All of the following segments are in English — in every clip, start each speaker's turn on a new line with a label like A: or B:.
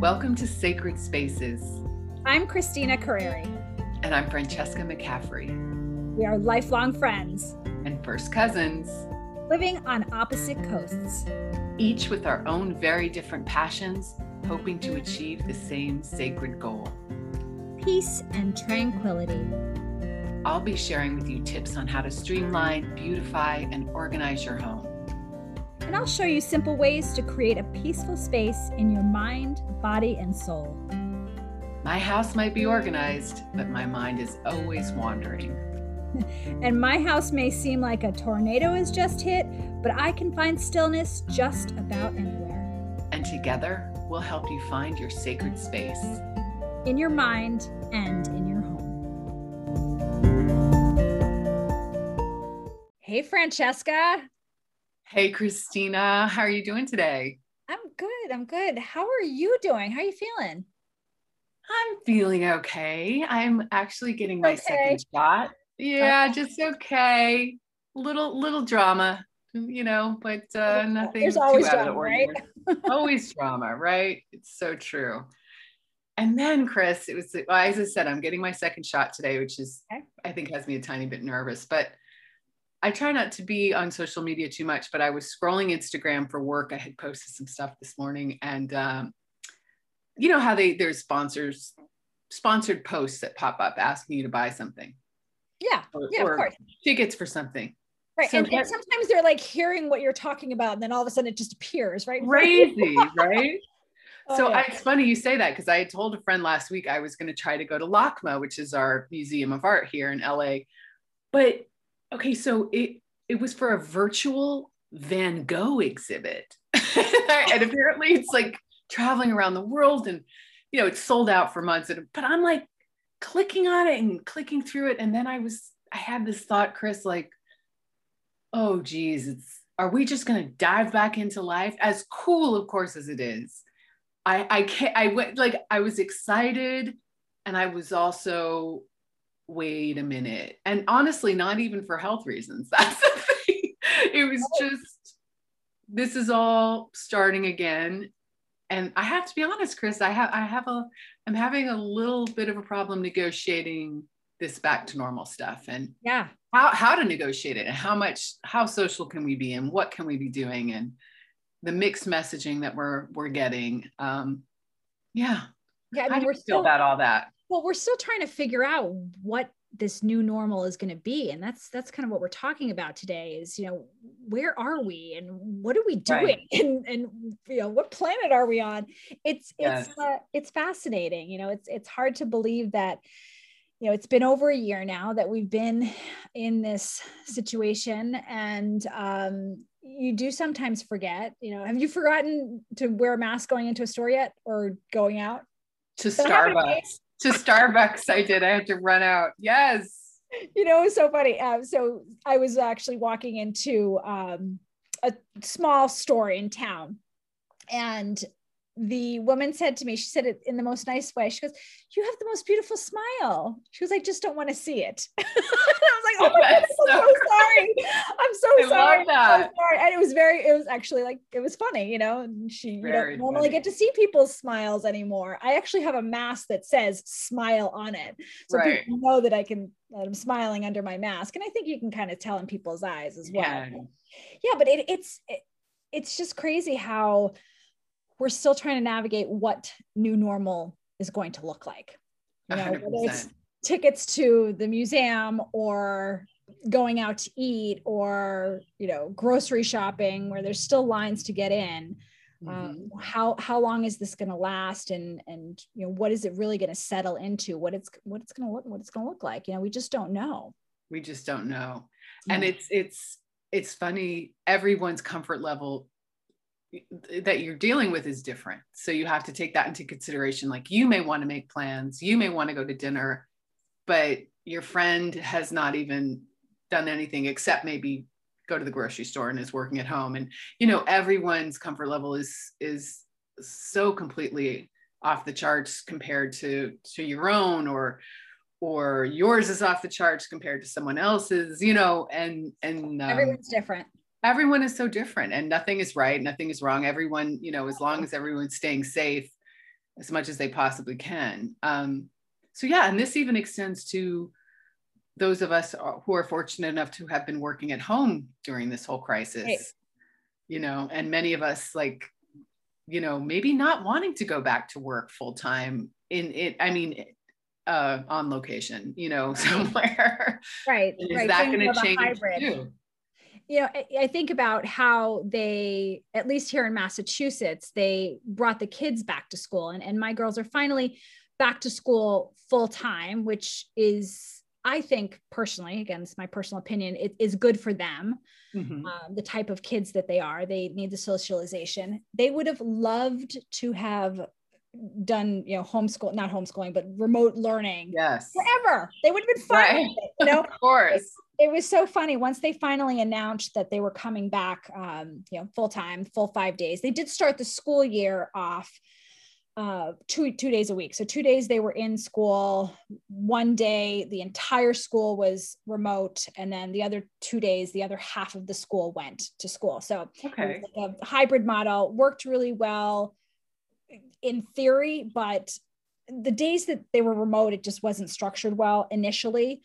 A: Welcome to Sacred Spaces.
B: I'm Christina Carreri.
A: And I'm Francesca McCaffrey.
B: We are lifelong friends
A: and first cousins,
B: living on opposite coasts,
A: each with our own very different passions, hoping to achieve the same sacred goal
B: peace and tranquility.
A: I'll be sharing with you tips on how to streamline, beautify, and organize your home
B: and I'll show you simple ways to create a peaceful space in your mind, body, and soul.
A: My house might be organized, but my mind is always wandering.
B: and my house may seem like a tornado has just hit, but I can find stillness just about anywhere.
A: And together, we'll help you find your sacred space
B: in your mind and in your home. Hey, Francesca.
A: Hey, Christina. How are you doing today?
B: I'm good. I'm good. How are you doing? How are you feeling?
A: I'm feeling okay. I'm actually getting my okay. second shot. Yeah, okay. just okay. Little little drama, you know, but uh, nothing
B: There's always drama, Right?
A: always drama, right? It's so true. And then, Chris, it was well, as I said, I'm getting my second shot today, which is okay. I think has me a tiny bit nervous, but I try not to be on social media too much, but I was scrolling Instagram for work. I had posted some stuff this morning, and um, you know how they there's sponsors, sponsored posts that pop up asking you to buy something.
B: Yeah, or, yeah,
A: or
B: of course.
A: Tickets for something.
B: Right, so and, and, sometimes they're like hearing what you're talking about, and then all of a sudden it just appears, right?
A: Crazy, right? Oh, so yeah. I, it's funny you say that because I told a friend last week I was going to try to go to LACMA, which is our museum of art here in LA, but okay, so it it was for a virtual Van Gogh exhibit. and apparently it's like traveling around the world and you know it's sold out for months. And, but i'm like clicking on it and clicking through it. And then i was i had this thought chris like oh geez it's are we just going to dive back into life? As cool of course as it is. I i can't i went like i was excited and i was also wait a minute. And honestly, not even for health reasons. That's the thing. It was just, this is all starting again. And I have to be honest, Chris, I have, I have a, I'm having a little bit of a problem negotiating this back to normal stuff and
B: yeah,
A: how, how to negotiate it and how much, how social can we be and what can we be doing and the mixed messaging that we're, we're getting. Um, yeah.
B: Yeah. I mean, we're
A: still about all that
B: well we're still trying to figure out what this new normal is going to be and that's that's kind of what we're talking about today is you know where are we and what are we doing? Right. and and you know what planet are we on? It's yes. it's uh, it's fascinating you know it's it's hard to believe that you know it's been over a year now that we've been in this situation and um you do sometimes forget you know have you forgotten to wear a mask going into a store yet or going out?
A: To starbucks to Starbucks. I did. I had to run out. Yes.
B: You know, it was so funny. Um, so I was actually walking into um, a small store in town, and the woman said to me, she said it in the most nice way. She goes, You have the most beautiful smile. She goes, I just don't want to see it. I was like, Oh my goodness, so I'm so sorry. I'm so I sorry. I'm so sorry. And it was very, it was actually like, it was funny, you know, and she, very you don't normally funny. get to see people's smiles anymore. I actually have a mask that says smile on it. So right. people know that I can, that I'm smiling under my mask. And I think you can kind of tell in people's eyes as well. Yeah, yeah but it, it's, it, it's just crazy how, we're still trying to navigate what new normal is going to look like. You know, whether it's tickets to the museum or going out to eat or you know grocery shopping where there's still lines to get in um, mm-hmm. how how long is this going to last and and you know what is it really going to settle into? What it's what it's going to look what it's going to look like? You know we just don't know.
A: We just don't know. And it's it's it's funny everyone's comfort level that you're dealing with is different. So you have to take that into consideration. Like you may want to make plans, you may want to go to dinner, but your friend has not even done anything except maybe go to the grocery store and is working at home. And you know, everyone's comfort level is is so completely off the charts compared to to your own or or yours is off the charts compared to someone else's, you know, and and
B: um, everyone's different
A: everyone is so different and nothing is right nothing is wrong everyone you know as long as everyone's staying safe as much as they possibly can. Um, so yeah, and this even extends to those of us who are fortunate enough to have been working at home during this whole crisis. Right. You know, and many of us like, you know, maybe not wanting to go back to work full time in it. I mean, uh, on location, you know, somewhere.
B: Right.
A: is
B: right.
A: that going to change hybrid. too?
B: You know, I, think about how they, at least here in Massachusetts, they brought the kids back to school, and, and my girls are finally back to school full time, which is, I think, personally, again, it's my personal opinion, it is good for them. Mm-hmm. Um, the type of kids that they are, they need the socialization. They would have loved to have done you know homeschool not homeschooling but remote learning
A: yes
B: forever they would have been fine right. it, you know
A: of course
B: it was so funny once they finally announced that they were coming back um, you know full time full five days they did start the school year off uh, two two days a week. So two days they were in school one day the entire school was remote and then the other two days the other half of the school went to school. So
A: okay.
B: like a hybrid model worked really well in theory but the days that they were remote it just wasn't structured well initially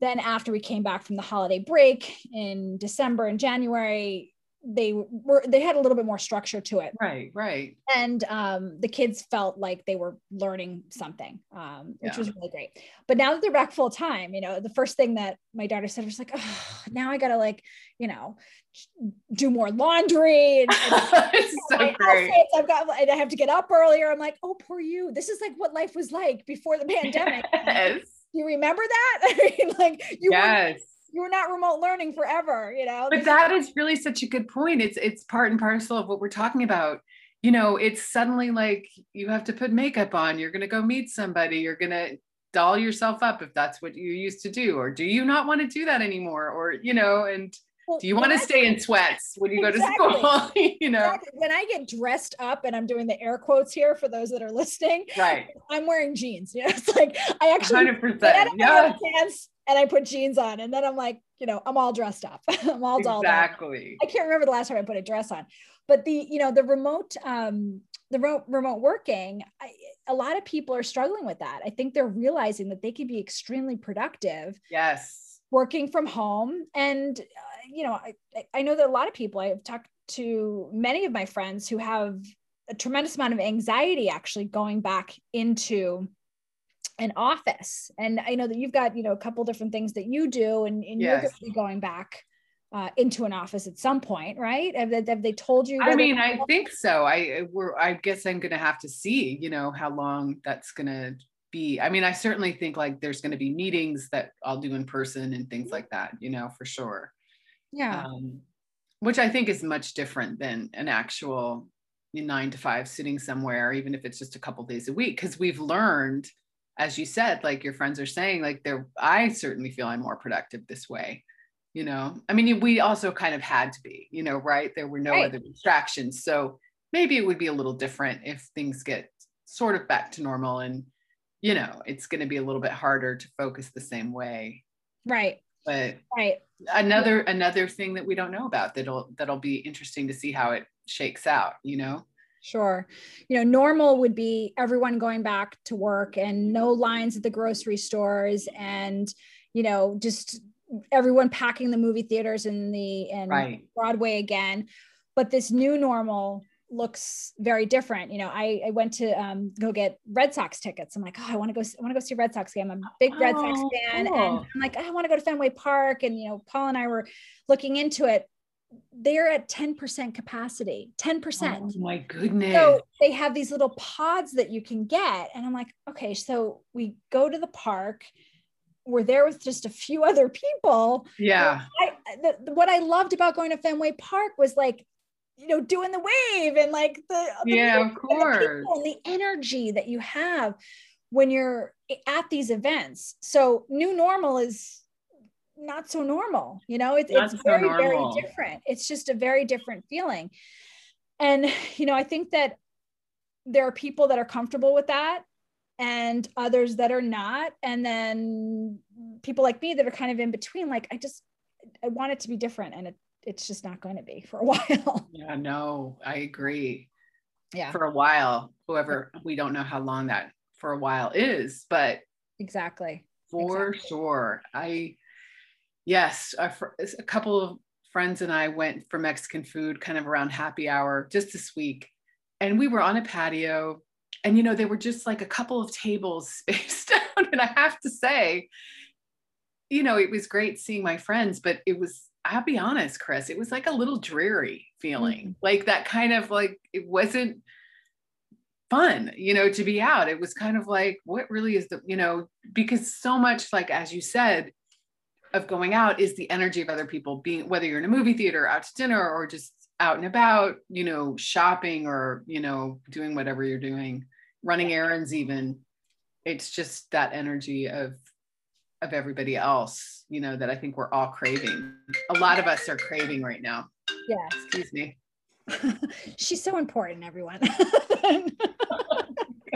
B: then after we came back from the holiday break in December and January, they were they had a little bit more structure to it
A: right right
B: and um, the kids felt like they were learning something um, which yeah. was really great but now that they're back full time you know the first thing that my daughter said was like oh now i gotta like you know do more laundry and, and
A: so great.
B: Outfits. i've got i have to get up earlier i'm like oh poor you this is like what life was like before the pandemic yes you remember that? I mean, like you
A: yes.
B: were you were not remote learning forever, you know.
A: But that is really such a good point. It's it's part and parcel of what we're talking about. You know, it's suddenly like you have to put makeup on, you're gonna go meet somebody, you're gonna doll yourself up if that's what you used to do, or do you not want to do that anymore? Or, you know, and well, do you want to stay in sweats when you exactly. go to school? you know, exactly.
B: when I get dressed up, and I'm doing the air quotes here for those that are listening.
A: Right.
B: I'm wearing jeans. You know, it's like I actually
A: 100%. Yes.
B: pants and I put jeans on, and then I'm like, you know, I'm all dressed up. I'm all dolled up.
A: exactly.
B: I can't remember the last time I put a dress on, but the you know the remote um the remote remote working. I, a lot of people are struggling with that. I think they're realizing that they can be extremely productive.
A: Yes.
B: Working from home and you know, I, I know that a lot of people, I have talked to many of my friends who have a tremendous amount of anxiety actually going back into an office. And I know that you've got, you know, a couple different things that you do and, and yes. you're going to be going back uh, into an office at some point, right? Have they, have they told you?
A: I mean, I think so. I we're, I guess I'm going to have to see, you know, how long that's going to be. I mean, I certainly think like there's going to be meetings that I'll do in person and things like that, you know, for sure.
B: Yeah. Um,
A: which I think is much different than an actual nine to five sitting somewhere, even if it's just a couple days a week. Because we've learned, as you said, like your friends are saying, like they're, I certainly feel I'm more productive this way. You know, I mean, we also kind of had to be, you know, right? There were no right. other distractions. So maybe it would be a little different if things get sort of back to normal and, you know, it's going to be a little bit harder to focus the same way.
B: Right
A: but
B: right
A: another another thing that we don't know about that'll that'll be interesting to see how it shakes out you know
B: Sure. You know, normal would be everyone going back to work and no lines at the grocery stores and, you know, just everyone packing the movie theaters and the and
A: right.
B: Broadway again. But this new normal looks very different. You know, I, I went to um, go get Red Sox tickets. I'm like, oh, I want to go. I want to go see Red Sox game. I'm a big Red Sox oh, fan, cool. and I'm like, I want to go to Fenway Park. And you know, Paul and I were looking into it. They're at 10% capacity, 10%.
A: Oh my goodness.
B: So they have these little pods that you can get. And I'm like, okay, so we go to the park. We're there with just a few other people.
A: Yeah.
B: I, the, what I loved about going to Fenway Park was like you know doing the wave and like the, the
A: yeah of course.
B: and the, the energy that you have when you're at these events. So new normal is not so normal you know? It, it's very so very different. It's just a very different feeling. And you know i think that there are people that are comfortable with that and others that are not. And then people like me that are kind of in between like i just i want it to be different and it it's just not going to be for a while.
A: Yeah, no, I agree. yeah. for a while. Whoever we don't know how long that for a while is, but
B: exactly
A: for exactly. sure. I yes, a, a couple of friends and I went for Mexican food kind of around happy hour just this week, and we were on a patio. And you know, there were just like a couple of tables spaced out. And I have to say, you know, it was great seeing my friends, but it was I'll be honest, Chris, it was like a little dreary feeling. Mm-hmm. Like that kind of like it wasn't fun, you know, to be out. It was kind of like, what really is the, you know, because so much like as you said, of going out is the energy of other people being whether you're in a movie theater, out to dinner, or just out and about, you know, shopping or, you know, doing whatever you're doing, running errands even. It's just that energy of of everybody else, you know, that I think we're all craving. A lot of us are craving right now.
B: Yeah.
A: Excuse me.
B: She's so important, everyone.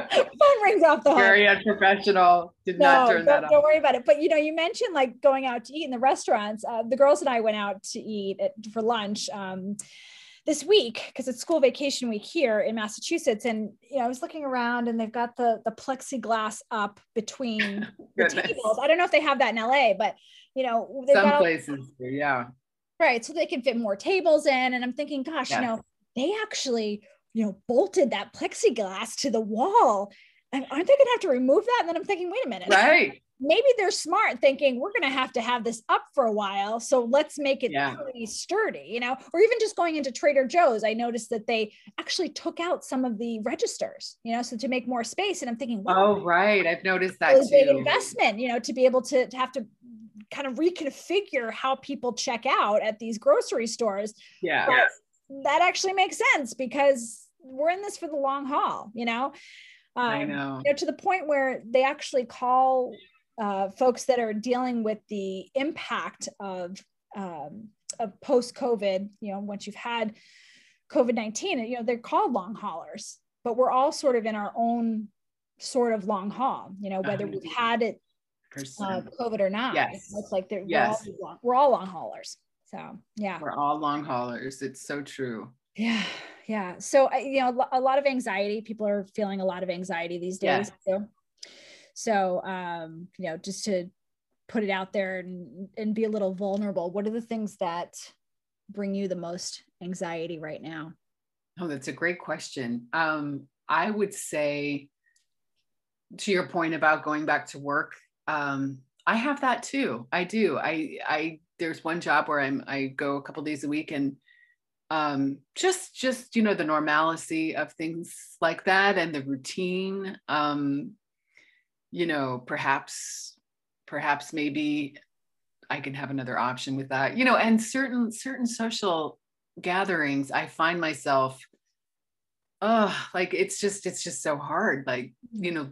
B: Phone rings off the
A: hook. Very unprofessional. Did no, not turn
B: that off. Don't worry about it. But you know, you mentioned like going out to eat in the restaurants. Uh, the girls and I went out to eat at, for lunch. Um, this week because it's school vacation week here in Massachusetts. And you know, I was looking around and they've got the the plexiglass up between the tables. I don't know if they have that in LA, but you know,
A: some places, yeah.
B: Right. So they can fit more tables in. And I'm thinking, gosh, you know, they actually, you know, bolted that plexiglass to the wall. And aren't they gonna have to remove that? And then I'm thinking, wait a minute.
A: Right
B: maybe they're smart thinking we're going to have to have this up for a while so let's make it yeah. pretty sturdy you know or even just going into trader joe's i noticed that they actually took out some of the registers you know so to make more space and i'm thinking
A: wow, oh right i've noticed that too.
B: big investment you know to be able to, to have to kind of reconfigure how people check out at these grocery stores
A: yeah
B: but that actually makes sense because we're in this for the long haul you know
A: um, I know.
B: You know, to the point where they actually call uh, folks that are dealing with the impact of, um, of post COVID, you know, once you've had COVID 19, you know, they're called long haulers, but we're all sort of in our own sort of long haul, you know, whether we've had it uh, COVID or not.
A: Yes.
B: It's like they're, yes. we're, all long, we're all long haulers. So, yeah.
A: We're all long haulers. It's so true.
B: Yeah. Yeah. So, you know, a lot of anxiety. People are feeling a lot of anxiety these days. Yeah. Too. So, um, you know, just to put it out there and, and be a little vulnerable, what are the things that bring you the most anxiety right now?
A: Oh, that's a great question. Um, I would say, to your point about going back to work, um, I have that too. I do. I, I, there's one job where I'm, I go a couple days a week and um, just, just, you know, the normalcy of things like that and the routine. Um, you know, perhaps, perhaps maybe I can have another option with that, you know, and certain, certain social gatherings, I find myself, oh, like it's just, it's just so hard. Like, you know,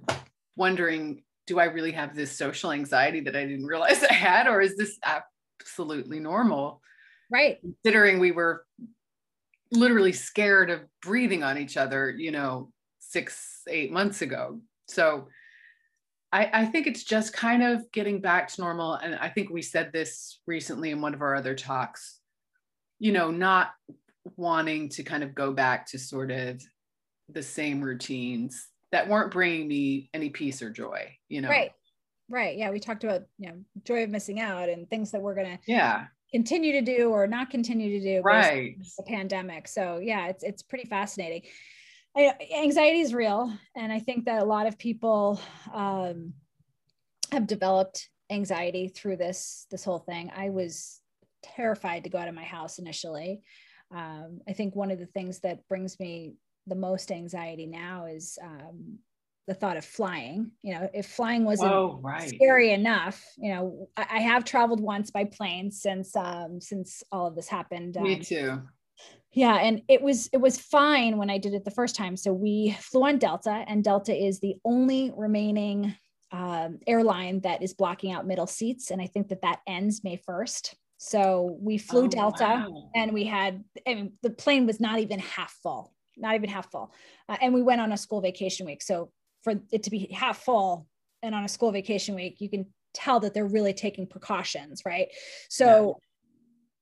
A: wondering, do I really have this social anxiety that I didn't realize I had, or is this absolutely normal?
B: Right.
A: Considering we were literally scared of breathing on each other, you know, six, eight months ago. So I, I think it's just kind of getting back to normal. And I think we said this recently in one of our other talks, you know, not wanting to kind of go back to sort of the same routines that weren't bringing me any peace or joy, you know?
B: Right. Right. Yeah. We talked about, you know, joy of missing out and things that we're going to
A: yeah
B: continue to do or not continue to do
A: right
B: the pandemic so yeah it's it's pretty fascinating anxiety is real and i think that a lot of people um, have developed anxiety through this this whole thing. I was terrified to go out of my house initially. Um, i think one of the things that brings me the most anxiety now is um, the thought of flying. You know if flying wasn't
A: oh, right.
B: scary enough you know I, I, have traveled once by plane since um since all of this happened
A: me um, too
B: yeah and it was it was fine when i did it the first time. So we flew on delta and delta is the only remaining um, airline that is blocking out middle seats and i think that that ends may 1st so we flew oh, delta wow. and we had I mean, the plane was not even half full not even half full. Uh, and we went on a school vacation week. So for it to be half full and on a school vacation week you can tell that they're really taking precautions right? So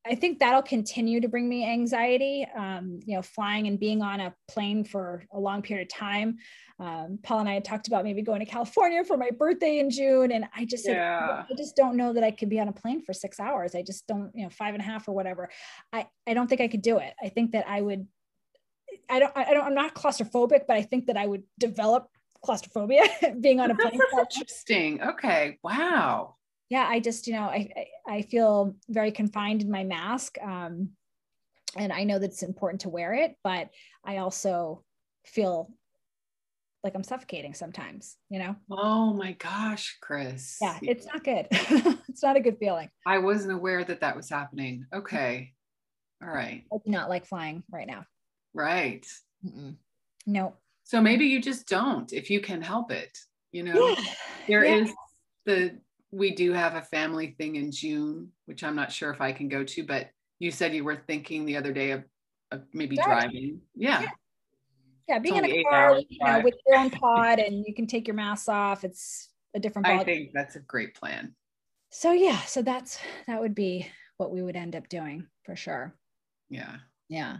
B: I think that'll continue to bring me anxiety. Um, you know, flying and being on a plane for a long period of time. Um, Paul and I had talked about maybe going to California for my birthday in June, and I just yeah. I just don't know that I could be on a plane for six hours. I just don't, you know, five and a half or whatever. I I don't think I could do it. I think that I would. I don't. I don't. I'm not claustrophobic, but I think that I would develop claustrophobia being on a plane.
A: interesting. Okay. Wow
B: yeah, I just, you know, I, I feel very confined in my mask. Um, and I know that it's important to wear it, but I also feel like I'm suffocating sometimes, you know?
A: Oh my gosh, Chris.
B: Yeah, it's not good. it's not a good feeling.
A: I wasn't aware that that was happening. Okay. All right.
B: I do not like flying right now.
A: Right.
B: No.
A: So maybe you just don't if you can help it. You know, yeah. there yeah. is the we do have a family thing in June, which I'm not sure if I can go to, but you said you were thinking the other day of, of maybe driving. Yeah.
B: yeah. yeah. being in a car you know, with your own pod and you can take your mask off. It's a different.
A: I think that's a great plan.
B: So yeah, so that's that would be what we would end up doing for sure.
A: Yeah.
B: Yeah.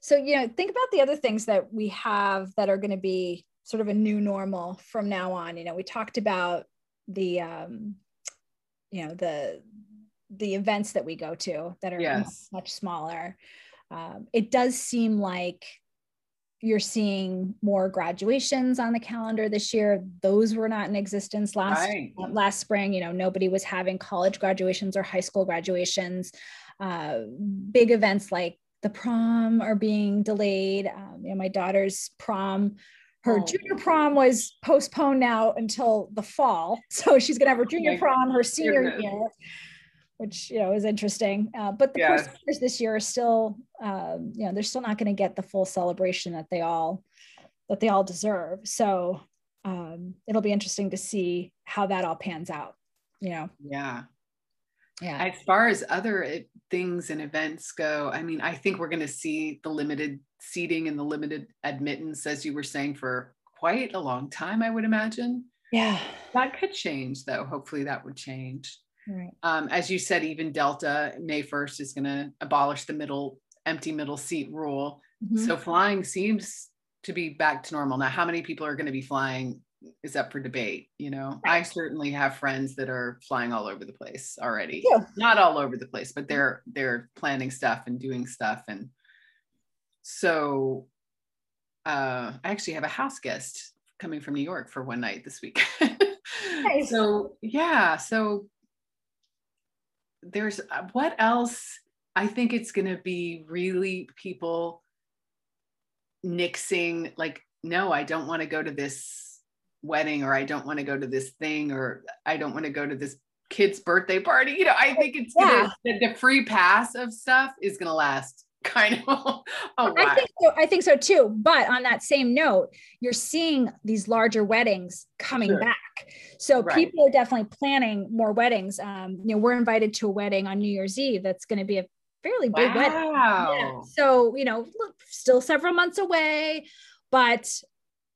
B: So you know, think about the other things that we have that are going to be sort of a new normal from now on. You know, we talked about the um, you know the the events that we go to that are yes. much smaller. Um, it does seem like you're seeing more graduations on the calendar this year. Those were not in existence last right. uh, last spring. You know, nobody was having college graduations or high school graduations. Uh, big events like the prom are being delayed. Um, you know, my daughter's prom her oh. junior prom was postponed now until the fall. So she's going to have her junior prom her senior goodness. year, which, you know, is interesting. Uh, but the yes. first this year are still, um, you know, they're still not going to get the full celebration that they all, that they all deserve. So um, it'll be interesting to see how that all pans out, you know?
A: Yeah. Yeah. As far as other eh, things and events go, I mean, I think we're going to see the limited seating and the limited admittance, as you were saying, for quite a long time, I would imagine.
B: Yeah.
A: That could change, though. Hopefully, that would change.
B: Right.
A: Um, as you said, even Delta May 1st is going to abolish the middle empty middle seat rule. Mm-hmm. So flying seems to be back to normal. Now, how many people are going to be flying is up for debate. You know, right. I certainly have friends that are flying all over the place already. Yeah. Not all over the place, but they're they're planning stuff and doing stuff. And so uh, I actually have a house guest coming from New York for one night this week. nice. So yeah, so there's uh, what else? I think it's going to be really people nixing like no i don't want to go to this wedding or I don't want to go to this thing or I don't want to go to this kid's birthday party. You know, I think it's yeah. gonna, the, the free pass of stuff is going to last kind of
B: I think so. I think so too. But on that same note, you're seeing these larger weddings coming sure. back. So right. people are definitely planning more weddings. Um, you know, we're invited to a wedding on New Year's Eve. That's going to be a fairly big wow. wedding. Yeah. So, you know, look, still several months away, but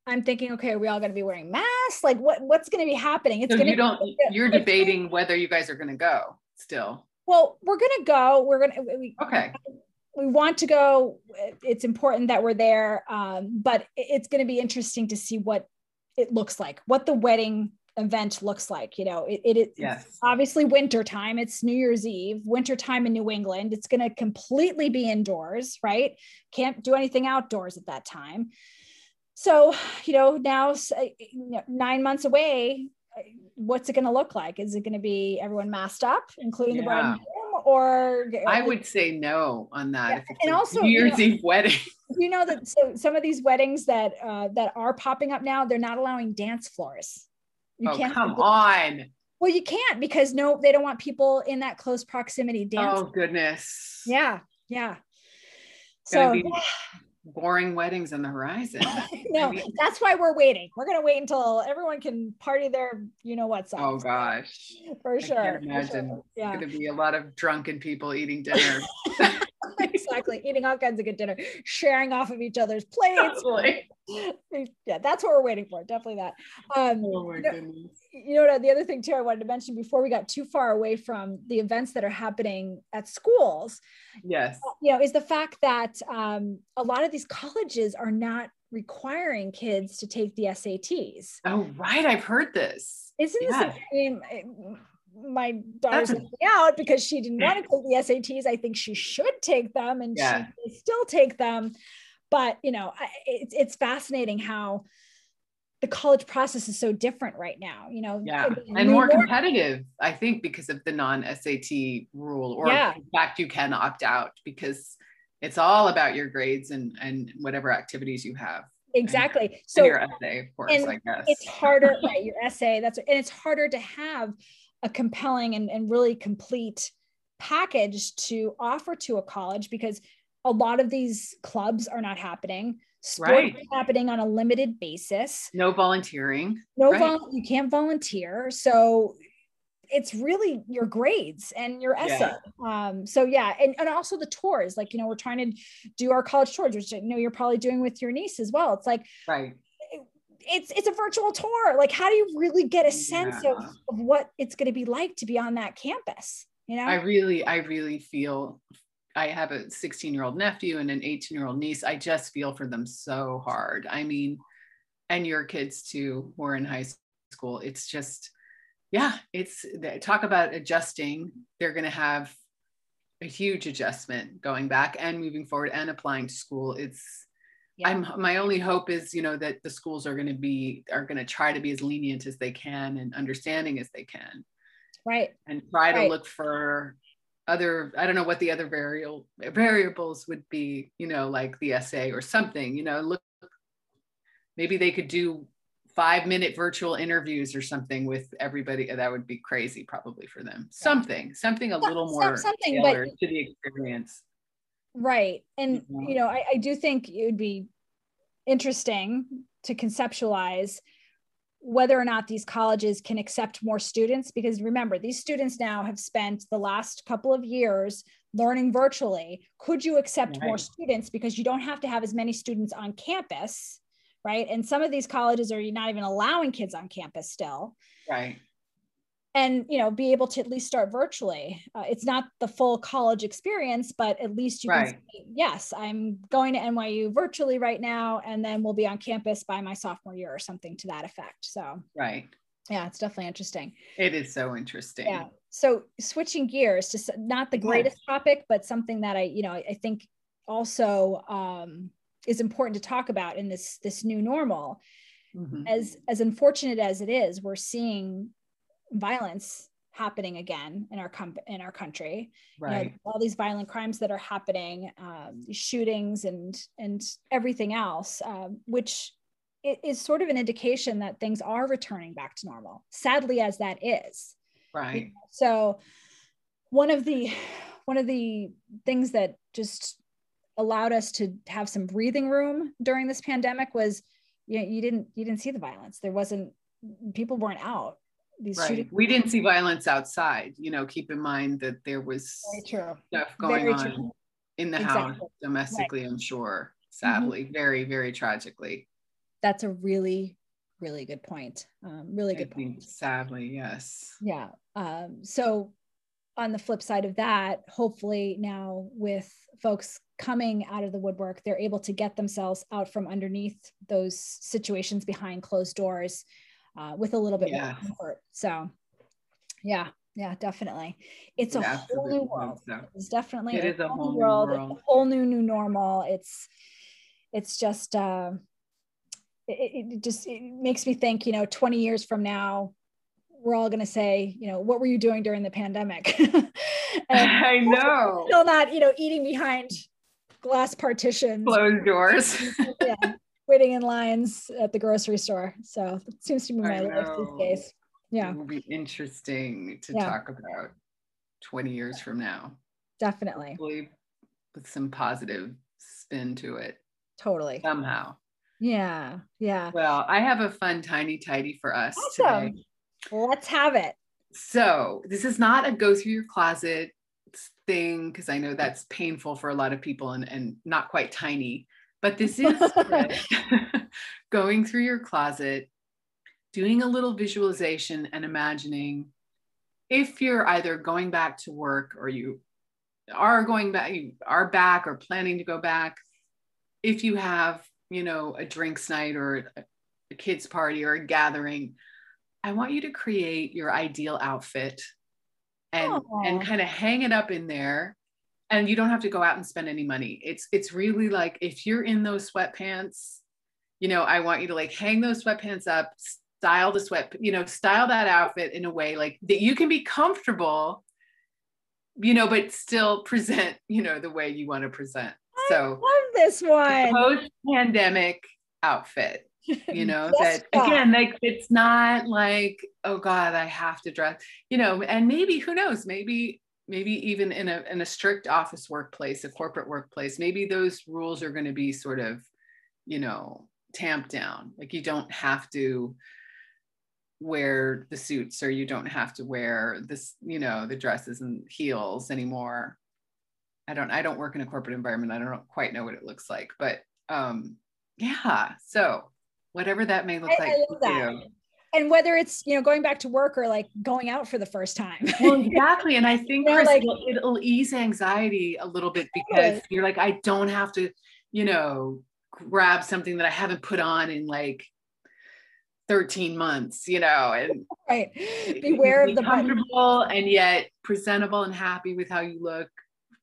B: I'm thinking, okay, are we all going to be wearing masks? Like, what what's going to be happening?
A: It's so going to. You don't. Be, you're debating whether you guys are going to go still.
B: Well, we're going to go. We're going to.
A: We, okay.
B: We want to go. It's important that we're there, um, but it's going to be interesting to see what it looks like, what the wedding event looks like. You know, it, it is
A: yes.
B: obviously winter time. It's New Year's Eve, winter time in New England. It's going to completely be indoors, right? Can't do anything outdoors at that time so you know now uh, nine months away uh, what's it going to look like is it going to be everyone masked up including yeah. the bride or
A: i would say no on that yeah. and also new year's you know, eve wedding.
B: You know that so some of these weddings that uh, that are popping up now they're not allowing dance floors.
A: You oh, can't come on.
B: Well you can't because no they don't want people in that close proximity dance
A: oh goodness.
B: Yeah yeah. So
A: boring weddings on the horizon.
B: no, I mean, that's why we're waiting. We're gonna wait until everyone can party their, you know what
A: Oh gosh,
B: for sure.
A: I can't imagine. Sure. Yeah, it's gonna be a lot of drunken people eating dinner.
B: exactly. Eating all kinds of good dinner, sharing off of each other's plates. Totally. Yeah, that's what we're waiting for. Definitely that. Um, oh my you know, goodness. You know, the other thing too, I wanted to mention before we got too far away from the events that are happening at schools.
A: Yes.
B: You know, is the fact that um, a lot of these colleges are not requiring kids to take the SATs.
A: Oh, right. I've heard this.
B: Isn't yeah. this? I mean, my daughter's looking out because she didn't want to take the SATs. I think she should take them and yeah. she still take them. But, you know, it's, it's fascinating how the college process is so different right now, you know.
A: Yeah. And more competitive, I think, because of the non SAT rule, or yeah. in fact, you can opt out because it's all about your grades and, and whatever activities you have
B: exactly
A: and, so and your essay of course i guess
B: it's harder right your essay that's and it's harder to have a compelling and, and really complete package to offer to a college because a lot of these clubs are not happening. Sports right. happening on a limited basis.
A: No volunteering.
B: No right. vol- you can't volunteer. So it's really your grades and your essay. Yeah. um so yeah and, and also the tours like you know we're trying to do our college tours which i know you're probably doing with your niece as well. It's like
A: right.
B: it's it's a virtual tour. Like how do you really get a sense yeah. of, of what it's going to be like to be on that campus you know?
A: I really i really feel i have a 16 year old nephew and an 18 year old niece i just feel for them so hard. I mean and your kids too who are in high school it's just yeah it's talk about adjusting. They're going to have a huge adjustment going back and moving forward and applying to school. It's yeah. i'm my only hope is you know that the schools are going to be are going to try to be as lenient as they can and understanding as they can.
B: Right.
A: And try to look for other i don't know what the other variable variables would be you know like the essay or something you know look maybe they could do five minute virtual interviews or something with everybody that would be crazy probably for them. Something something a little more something tailored but, to the experience.
B: Right and mm-hmm. you know I, I do think it would be interesting to conceptualize whether or not these colleges can accept more students because remember these students now have spent the last couple of years learning virtually. Could you accept right. more students? Because you don't have to have as many students on campus right? And some of these colleges are not even allowing kids on campus still.
A: Right
B: and you know be able to at least start virtually. Uh, it's not the full college experience but at least you right. can say yes i'm going to nyu virtually right now and then we'll be on campus by my sophomore year or something to that effect. So
A: right.
B: yeah it's definitely interesting.
A: It is so interesting.
B: Yeah. So switching gears to not the greatest yeah. topic but something that i you know i think also um, is important to talk about in this this new normal. Mm-hmm. as as unfortunate as it is we're seeing violence happening again in our com- in our country.
A: Right
B: you know, all these violent crimes that are happening um, shootings and and everything else um, which is sort of an indication that things are returning back to normal sadly as that is.
A: Right.
B: so one of the one of the things that just allowed us to have some breathing room during this pandemic was you know, you didn't you didn't see the violence. There wasn't people weren't out
A: these right. we didn't see violence outside you know keep in mind that there was stuff going very on true. in the exactly. house domestically right. i'm sure sadly mm-hmm. very very tragically
B: that's a really really good point um, really good point
A: sadly yes
B: yeah um, so on the flip side of that hopefully now with folks coming out of the woodwork they're able to get themselves out from underneath those situations behind closed doors uh, with a little bit yeah. more comfort so yeah yeah definitely it's a whole new world so. it's definitely
A: it a, is a whole new world, world.
B: a whole new new normal it's it's just uh it, it just it makes me think you know 20 years from now we're all going to say, you know, what were you doing during the pandemic?
A: I know.
B: Still not, you know, eating behind glass partitions,
A: closed doors.
B: yeah, waiting in lines at the grocery store. So it seems to be my life these days. Yeah.
A: It will be interesting to yeah. talk about 20 years from now.
B: Definitely.
A: Hopefully with some positive spin to it.
B: Totally.
A: Somehow.
B: Yeah. Yeah.
A: Well, I have a fun tiny tidy for us awesome. today.
B: Let's have it.
A: So, this is not a go through your closet thing because I know that's painful for a lot of people and, and not quite tiny. But this is going through your closet, doing a little visualization and imagining if you're either going back to work or you are going back, you are back or planning to go back, if you have, you know, a drinks night or a, kids party or a gathering, I want you to create your ideal outfit and Aww. and kind of hang it up in there and you don't have to go out and spend any money. It's it's really like if you're in those sweatpants you know i want you to like hang those sweatpants up style the sweat you know style that outfit in a way like that you can be comfortable you know but still present you know the way you want to present. I so
B: love this one.
A: post pandemic outfit you know that again like it's not like oh god i have to dress you know and maybe who knows maybe maybe even in a in a strict office workplace a corporate workplace maybe those rules are going to be sort of you know tamped down. Like you don't have to wear the suits or you don't have to wear this you know the dresses and heels anymore. I don't i don't work in a corporate environment. I don't quite know what it looks like but um yeah so whatever that may look I, like I love that.
B: And whether it's you know going back to work or like going out for the first time.
A: Well exactly and i think know, like, it'll, it'll, ease anxiety a little bit because you're like i don't have to you know grab something that i haven't put on in like 13 months you know and
B: right. beware of the
A: comfortable button. and yet presentable and happy with how you look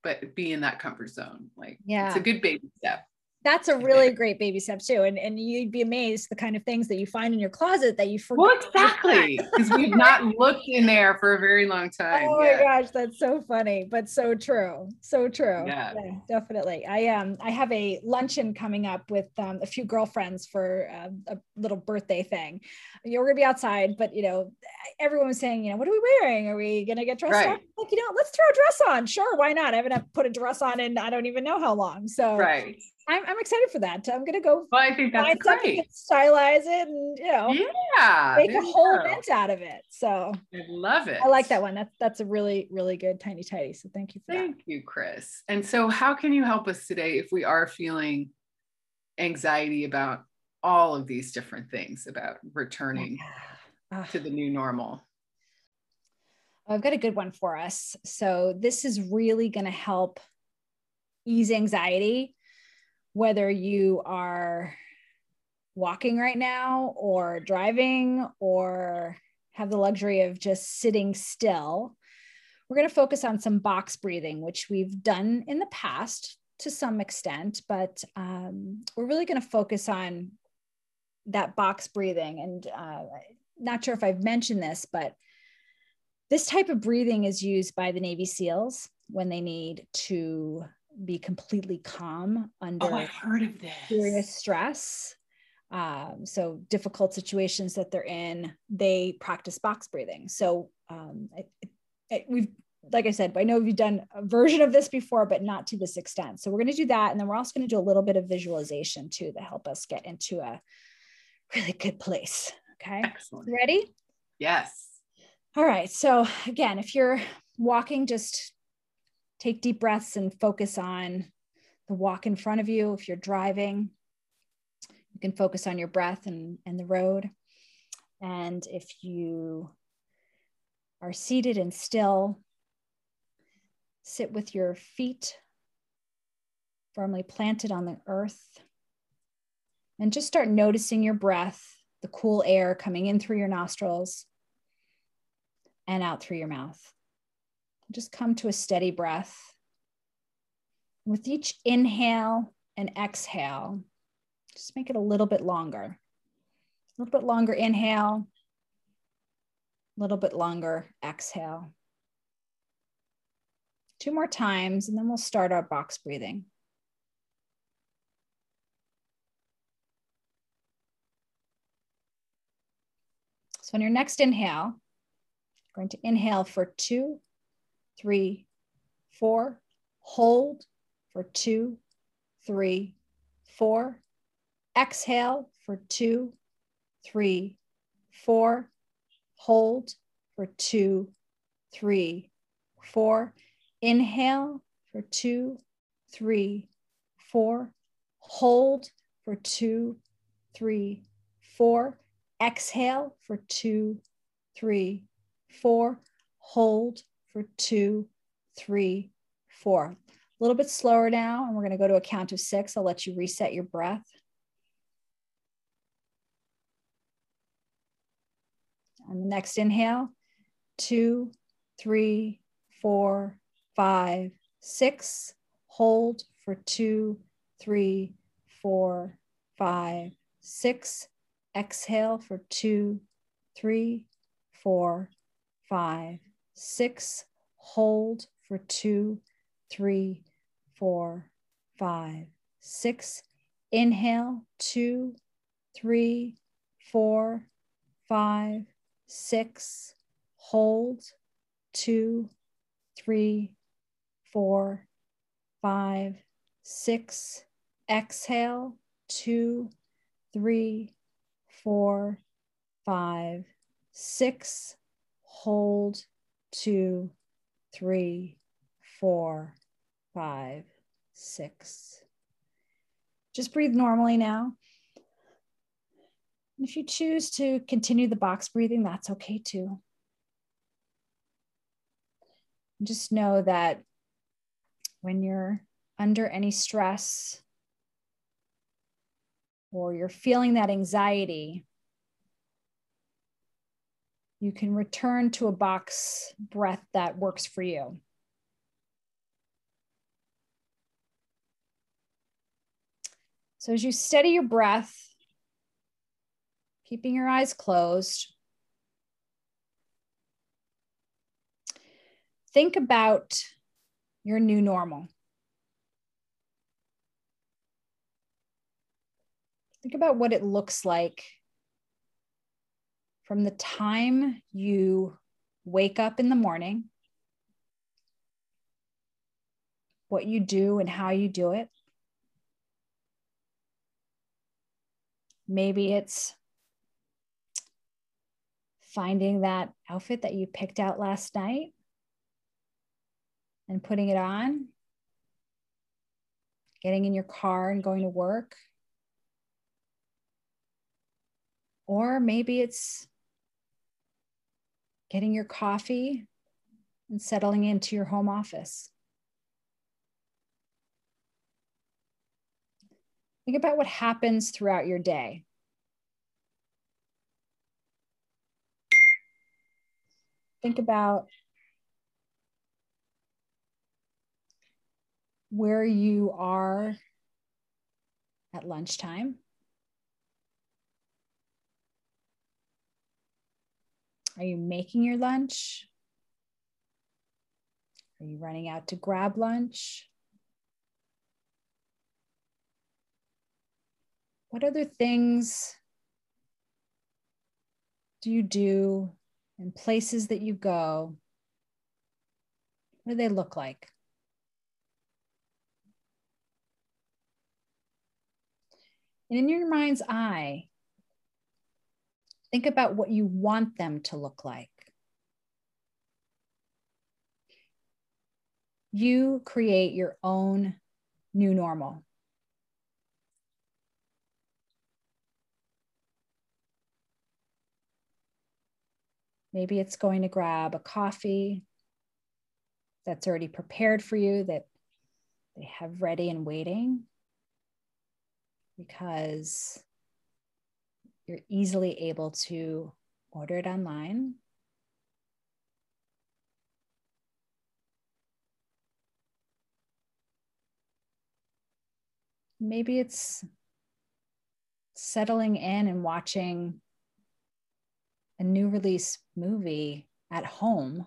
A: but be in that comfort zone like yeah it's a good baby step
B: that's a really great baby step too and and you'd be amazed the kind of things that you find in your closet that you forget
A: well exactly because we've not looked in there for a very long time
B: oh yeah. my gosh that's so funny but so true so true yeah. yeah. definitely i um i have a luncheon coming up with um, a few girlfriends for uh, a little birthday thing you're gonna be outside but you know everyone was saying you know what are we wearing are we gonna get dressed right. up like you know let's throw a dress on sure why not i haven't put a dress on in i don't even know how long so
A: right
B: I'm, I'm excited for that. I'm gonna go
A: well, I think that's great.
B: stylize it and you know
A: yeah
B: make a whole go. event out of it. So
A: I love it.
B: I like that one. That's that's a really, really good tiny tidy. So thank you for
A: thank
B: that.
A: you, Chris. And so how can you help us today if we are feeling anxiety about all of these different things about returning yeah. to the new normal?
B: I've got a good one for us. So this is really going to help ease anxiety whether you are walking right now or driving or have the luxury of just sitting still, we're going to focus on some box breathing, which we've done in the past to some extent, but um, we're really going to focus on that box breathing. And uh, not sure if I've mentioned this, but this type of breathing is used by the Navy SEALs when they need to be completely calm under
A: oh, I've heard of this.
B: serious stress. Um, so difficult situations that they're in, they practice box breathing. So um, it, it, we've, like I said, I know we've done a version of this before, but not to this extent. So we're going to do that, and then we're also going to do a little bit of visualization too to help us get into a really good place. Okay,
A: excellent.
B: Ready?
A: Yes.
B: All right. So again, if you're walking, just take deep breaths and focus on the walk in front of you. If you're driving, you can focus on your breath and, and the road. And if you are seated and still, sit with your feet firmly planted on the earth. And just start noticing your breath, the cool air coming in through your nostrils and out through your mouth. Just come to a steady breath. With each inhale and exhale, just make it a little bit longer. A little bit longer inhale, a little bit longer exhale. Two more times, and then we'll start our box breathing. So on your next inhale, going to inhale for two, three, four. Hold for two, three, four. Exhale for two, three, four. Hold for two, three, four. Inhale for two, three, four. Hold for two, three, four. Exhale for two, three, four. Hold for two, three, four. A little bit slower now, and we're going to go to a count of six. I'll let you reset your breath. On the next inhale, two, three, four, five, six. Hold for two, three, four, five, six. Exhale for two, three, four, five, six. Hold for two, three, four, five, six. Inhale, two, three, four, five, six. Hold, two, three, four, five, six. Exhale, two, three, four, five, six. Hold, two, three, four, five, six. Just breathe normally now. If you choose to continue the box breathing, that's okay too. Just know that when you're under any stress or you're feeling that anxiety, you can return to a box breath that works for you. So, as you steady your breath, keeping your eyes closed, think about your new normal. Think about what it looks like from the time you wake up in the morning, what you do and how you do it. Maybe it's finding that outfit that you picked out last night and putting it on, getting in your car and going to work. Or maybe it's getting your coffee and settling into your home office. Think about what happens throughout your day. Think about where you are at lunchtime. Are you making your lunch? Are you running out to grab lunch? What other things do you do and places that you go? What do they look like? And in your mind's eye, think about what you want them to look like. You create your own new normal. Maybe it's going to grab a coffee that's already prepared for you that they have ready and waiting because you're easily able to order it online. Maybe it's settling in and watching a new release movie at home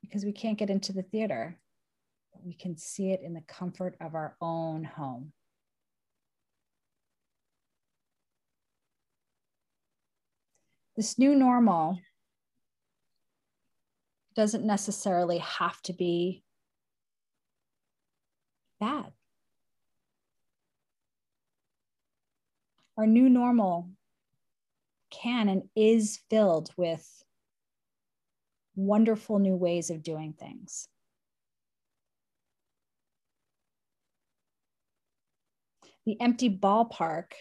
B: because we can't get into the theater we can see it in the comfort of our own home. This new normal doesn't necessarily have to be bad. Our new normal can and is filled with wonderful new ways of doing things. The empty ballpark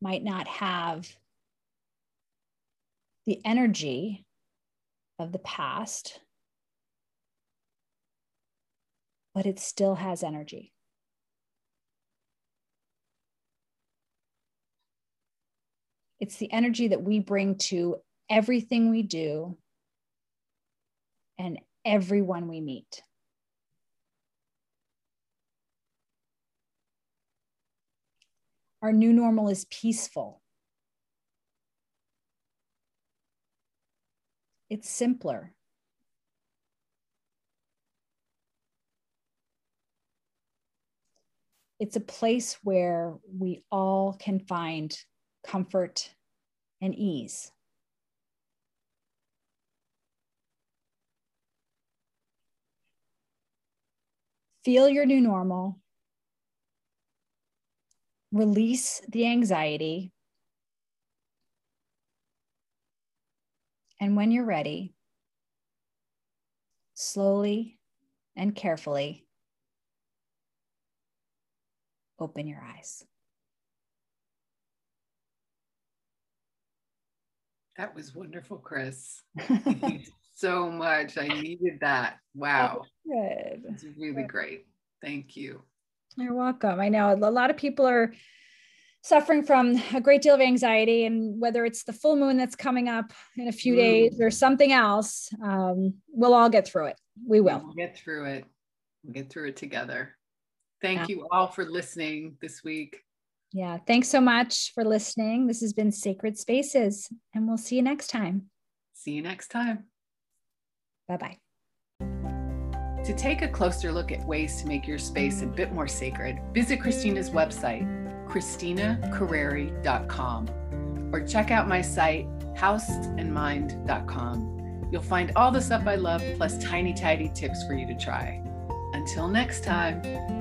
B: might not have the energy of the past, but it still has energy. It's the energy that we bring to everything we do and everyone we meet. Our new normal is peaceful. It's simpler. It's a place where we all can find comfort and ease. Feel your new normal. Release the anxiety. And when you're ready, slowly and carefully open your eyes.
A: That was wonderful, Chris. Thank you so much. I needed that. Wow. Good. It's really great. Thank you.
B: You're welcome. I know a lot of people are suffering from a great deal of anxiety, and whether it's the full moon that's coming up in a few days or something else, um, we'll all get through it. We will.
A: We'll get through it. We'll get through it together. Thank yeah. you all for listening this week.
B: Yeah. Thanks so much for listening. This has been Sacred Spaces, and we'll see you next time.
A: See you next time.
B: Bye bye.
A: To take a closer look at ways to make your space a bit more sacred, visit Christina's website, ChristinaCarreri.com, or check out my site, houseandmind.com. You'll find all the stuff I love, plus tiny, tidy tips for you to try. Until next time.